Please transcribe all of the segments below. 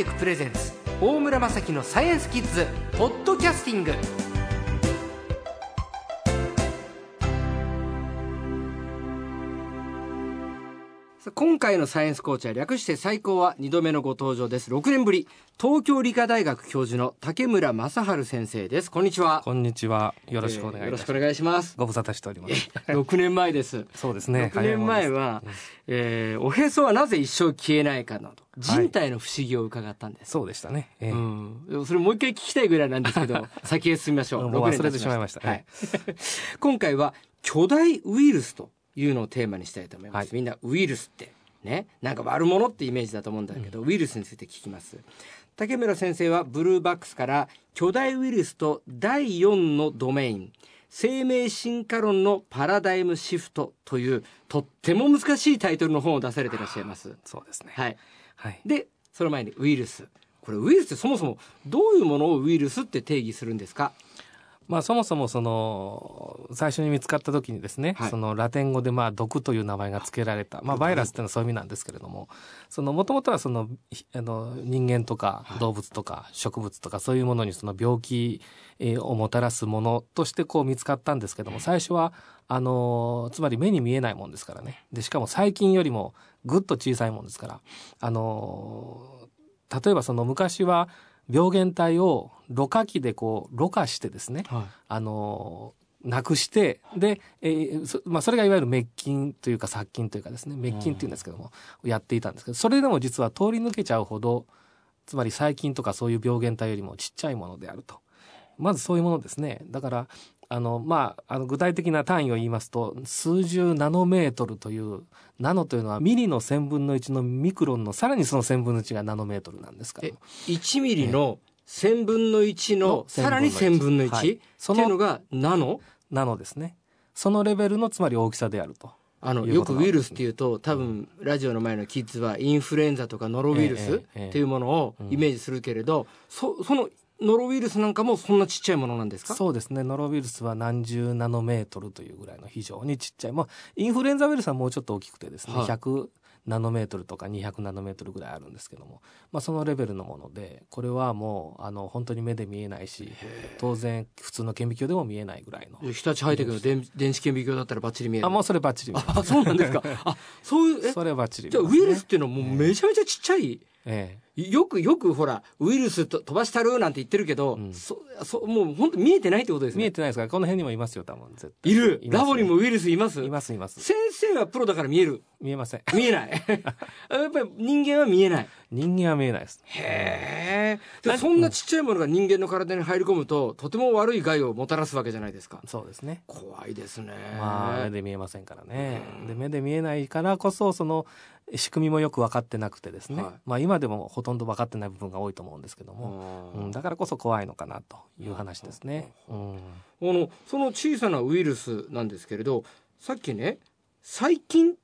テクプレゼンツ大村雅樹のサイエンスキッズポッドキャスティング。今回のサイエンスコーチは略して最高は2度目のご登場です。6年ぶり東京理科大学教授の竹村正治先生です。こんにちは。こんにちは。よろしくお願いします、えー、よろしくお願いします。ご無沙汰しております。6年前です。そうですね。6年前は、えー、おへそはなぜ一生消えないかなど人体の不思議を伺ったんです、はい、そうでしたね、えー、うん、それもう一回聞きたいぐらいなんですけど 先へ進みましょう。もう忘れてしまいました、はい、今回は巨大ウイルスというのをテーマにしたいと思います、はい、みんなウイルスってね、なんか悪者ってイメージだと思うんだけど、ウイルスについて聞きます。竹村先生はブルーバックスから巨大ウイルスと第4のドメイン、生命進化論のパラダイムシフトというとっても難しいタイトルの本を出されていらっしゃいます。そうですね。はい。はい、で、その前にウイルス。これウイルスってそもそもどういうものをウイルスって定義するんですか？まあ、そもそもその最初に見つかった時にですね、はい、そのラテン語でまあ毒という名前が付けられた、まあ、バイラスっていうのはそういう意味なんですけれどももともとはそのあの人間とか動物とか植物とかそういうものにその病気をもたらすものとしてこう見つかったんですけども最初はあのつまり目に見えないもんですからね。でしかも細菌よりもぐっと小さいもんですからあの例えばその昔は病原体をろ過器でこうろ過してですね、はい、あのなくしてで、えーそまあ、それがいわゆる滅菌というか殺菌というかですね滅菌っていうんですけども、うん、やっていたんですけどそれでも実は通り抜けちゃうほどつまり細菌とかそういう病原体よりもちっちゃいものであると。まずそういうものですね。だからあの、まあ、あの具体的な単位を言いますと数十ナノメートルというナノというのはミリの1000分の1のミクロンのさらにその1000分の1がナノメートルなんですから1ミリの1000分の1のさらに1000分の 1? はい、そののがナノ？ナノですね。そのレベルのつまり大きさであると。あのよくウイルスっていうと多分ラジオの前のキッズはインフルエンザとかノロウイルスっていうものをイメージするけれど、そそのノロウイルスなんかもそんなちっちゃいものなんですか？そうですね。ノロウイルスは何十ナノメートルというぐらいの非常にちっちゃい、まあ、インフルエンザウイルスはもうちょっと大きくてですね、はい、100ナノメートルとか200ナノメートルぐらいあるんですけども、まあ、そのレベルのものでこれはもうあの本当に目で見えないし当然普通の顕微鏡でも見えないぐらいの。日立ハイテクの電電子顕微鏡だったらバッチリ見える。あもうそれバッチリ見えるあそうなんですか。あそういうそれバッチリ、ね、じゃあウイルスっていうのはもうめちゃめちゃちっちゃい、ええ。よくよくほらウイルスと飛ばしたるなんて言ってるけど、うん、そそもう本当見えてないってことですね。見えてないですか？らこの辺にもいますよ多分絶対。いる、ラボにもウイルスいます？いますいます。先生はプロだから見える？見えません。見えない。やっぱり人間は見えない。人間は見えないです。へえ。そんなちっちゃいものが人間の体に入り込むととても悪い害をもたらすわけじゃないですか。そうですね。怖いですね。まあ目で見えませんからね。で目で見えないからこそその仕組みもよく分かってなくてですね、はい、まあ今でもほとんど分かってない部分が多いと思うんですけども、うん、だからこそ怖いのかなという話ですね、うん、あのその小さなウイルスなんですけれどさっきね細菌っ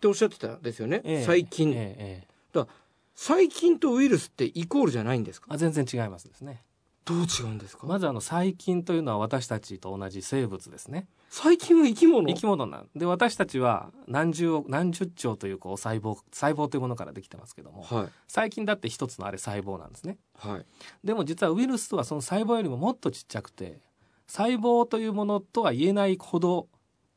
ておっしゃってたんですよね、ええ、細菌、ええ、だ細菌とウイルスってイコールじゃないんですか？あ全然違いますですねどう違うんですか？まずあの細菌というのは私たちと同じ生物ですね。細菌は生き物？生き物なん。で私たちは何十億何十兆というこう細胞細胞というものからできてますけども、はい、細菌だって一つのあれ細胞なんですね、はい、でも実はウイルスとはその細胞よりももっとちっちゃくて細胞というものとは言えないほど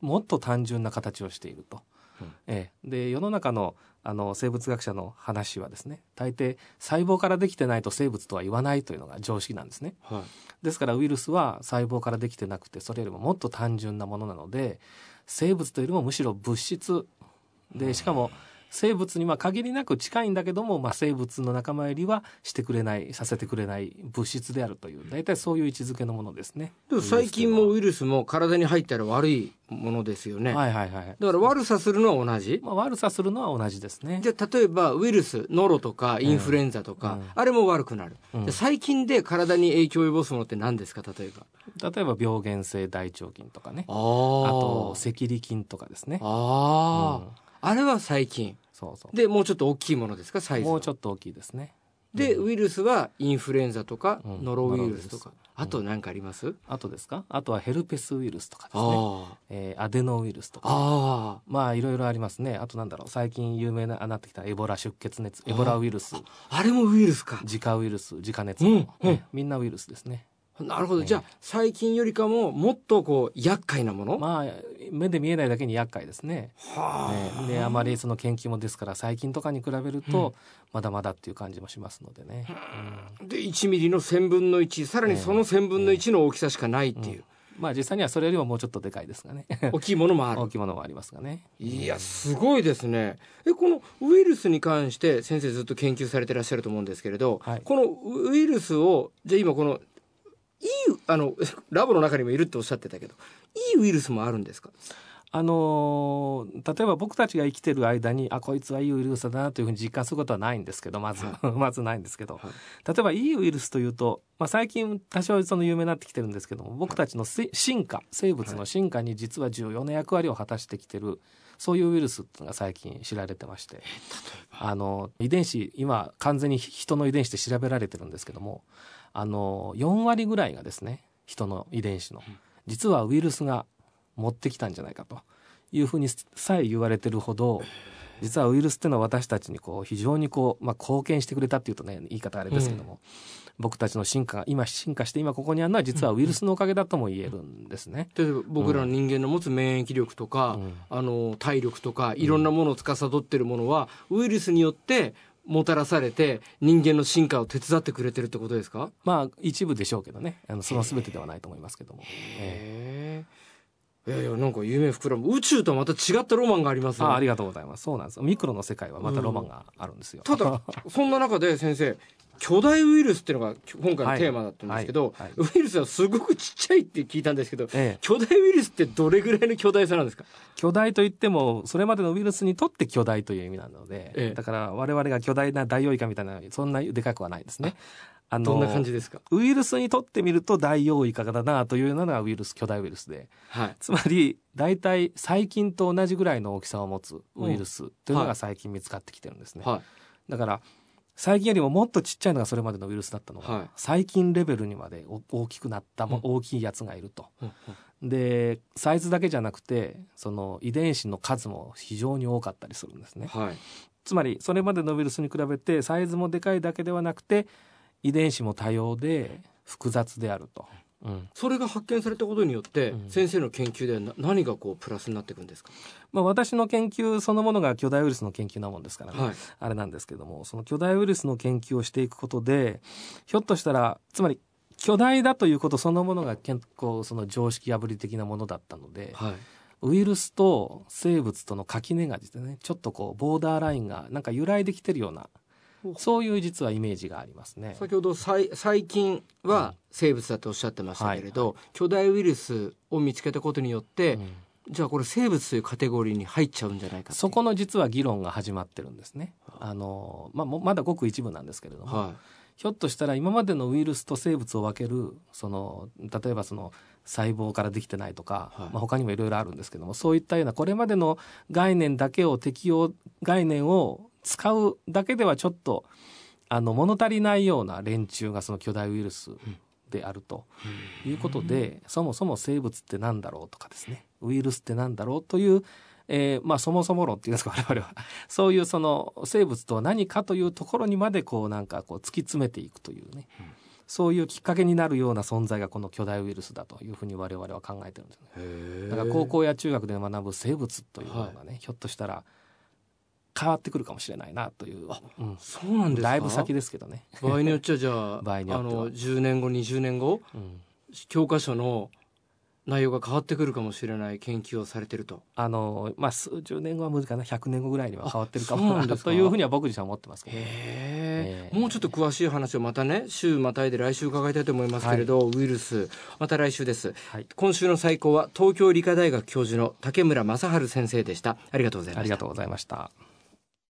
もっと単純な形をしていると。うん、ええ、で世の中のあの生物学者の話はですね大抵細胞からできてないと生物とは言わないというのが常識なんですね、はい、ですからウイルスは細胞からできてなくてそれよりももっと単純なものなので生物というよりもむしろ物質。でしかも、うん生物には限りなく近いんだけども、まあ、生物の仲間入りはしてくれないさせてくれない物質であるという大体そういう位置づけのものですね。細菌もウイルスも体に入ったら悪いものですよね。はいはいはい。だから悪さするのは同じ、まあ、悪さするのは同じですね。じゃあ例えばウイルスノロとかインフルエンザとか、うん、あれも悪くなる、うん、細菌で体に影響を及ぼすものって何ですか？例えば。例えば病原性大腸菌とかねあと赤痢菌とかですね。ああ、うん、あれは細菌。そうそう。でもうちょっと大きいものですかサイズもうちょっと大きいですね。で、ウイルスはインフルエンザとか、ノロウイルスとか、あと何かあります、あとですか？あとはヘルペスウイルスとかですね。あ、えー、アデノウイルスとか、あまあいろいろありますね。あとなんだろう最近有名ななってきたエボラ出血熱エボラウイルス。あれもウイルスか。自家ウイルス自家熱、うん。うん、みんなウイルスですねなるほど、じゃあ最近よりかももっとこう厄介なもの？まあ目で見えないだけに厄介ですね。はあ、ね、であまりその研究もですから最近とかに比べるとまだまだっていう感じもしますのでね。うん、で1ミリの1000分の1さらにその1000分の1の大きさしかないっていう。うんまあ実際にはそれよりももうちょっとでかいですがね。大きいものもある。大きいものもありますがね。いや、すごいですね。え、このウイルスに関して先生ずっと研究されてらっしゃると思うんですけれど、はい、このウイルスを、じゃあ今このあの ラボの中にもいるっておっしゃってたけどいいウイルスもあるんですか？あの例えば僕たちが生きてる間にあこいつはいいウイルスだなというふうに実感することはないんですけどまず、はい、まずないんですけど、はい、例えばいいウイルスというと、まあ、最近多少その有名になってきてるんですけども僕たちの進化生物の進化に実は重要な役割を果たしてきてるそういうウイルスが最近知られてましてあの遺伝子今完全に人の遺伝子で調べられてるんですけどもあの4割ぐらいがですね人の遺伝子の実はウイルスが持ってきたんじゃないかというふうにさえ言われてるほど実はウイルスっていうのは私たちにこう非常にこう、まあ、貢献してくれたっていうとね言い方あれですけども、うん、僕たちの進化が今進化して今ここにあるのは実はウイルスのおかげだとも言えるんですね。例えば僕らの人間の持つ免疫力とか、うん、あの体力とかいろんなものを司っているものは、ウイルスによってもたらされて人間の進化を手伝ってくれてるってことですか？まあ一部でしょうけどね。あのその全てではないと思いますけども。へえいやいやなんか夢膨らむ。宇宙とはまた違ったロマンがあります、ね、あありがとうございます。そうなんです。ミクロの世界はまたロマンがあるんですよ、うん、ただそんな中で先生巨大ウイルスっていうのが今回のテーマだったんですけど、はい。はい。はい、ウイルスはすごくちっちゃいって聞いたんですけど、ええ、巨大ウイルスってどれぐらいの巨大さなんですか？巨大といってもそれまでのウイルスにとって巨大という意味なので、え、だから我々が巨大なダイオウイカみたいなそんなでかくはないですね。あのどんな感じですか？ウイルスにとってみるとダイオウイカだなというのがウイルス巨大ウイルスで、はい、つまり大体細菌と同じぐらいの大きさを持つウイルスというのが最近見つかってきてるんですね。はい、だから細菌よりももっとちっちゃいのがそれまでのウイルスだったのが、はい、細菌レベルにまで大きくなった大きいやつがいると。でサイズだけじゃなくてその遺伝子の数も非常に多かったりするんですね。はい、つまりそれまでのウイルスに比べてサイズもでかいだけではなくて遺伝子も多様で複雑であると。うん、それが発見されたことによって、うん、先生の研究では何がこうプラスになっていくんですか、まあ、私の研究そのものが巨大ウイルスの研究なもんですからね、はい、あれなんですけどもその巨大ウイルスの研究をしていくことでひょっとしたらつまり巨大だということそのものが結構その常識破り的なものだったので、はい、ウイルスと生物との垣根がですねちょっとこうボーダーラインがなんか揺らいできてるようなそういう実はイメージがありますね。先ほど細菌は生物だとおっしゃってましたけれど、はいはい、巨大ウイルスを見つけたことによって、うん、じゃあこれ生物というカテゴリーに入っちゃうんじゃないかそこの実は議論が始まってるんですね。あ。のまあ、まだごく一部なんですけれども、はい、ひょっとしたら今までのウイルスと生物を分けるその例えばその細胞からできてないとか、はい、まあ、他にもいろいろあるんですけどもそういったようなこれまでの概念だけを適用概念を使うだけではちょっとあの物足りないような連中がその巨大ウイルスであるということで、そもそも生物って何だろうとかですね。ウイルスって何だろうという、えー、まあそもそも論っていうんですか我々は。そういうその生物とは何かというところにまでこうなんかこう突き詰めていくというね、そういうきっかけになるような存在がこの巨大ウイルスだというふうに我々は考えてるんですね。だから高校や中学で学ぶ生物というのがね、はい、ひょっとしたら変わってくるかもしれないなという、うん、そうなんですだいぶ先ですけどね。場合によっちゃじゃあ あの10年後20年後、うん、教科書の内容が変わってくるかもしれない研究をされてると。あのまあ数十年後は無理かな。100年後ぐらいには変わってるかも。なというふうには僕自身は思ってますけど、ね、へえもうちょっと詳しい話をまたね週またいで来週伺いたいと思いますけれど、はい、ウイルスまた来週です、はい、今週の最高は東京理科大学教授の竹村正治先生でした。ありがとうございました。ありがとうございました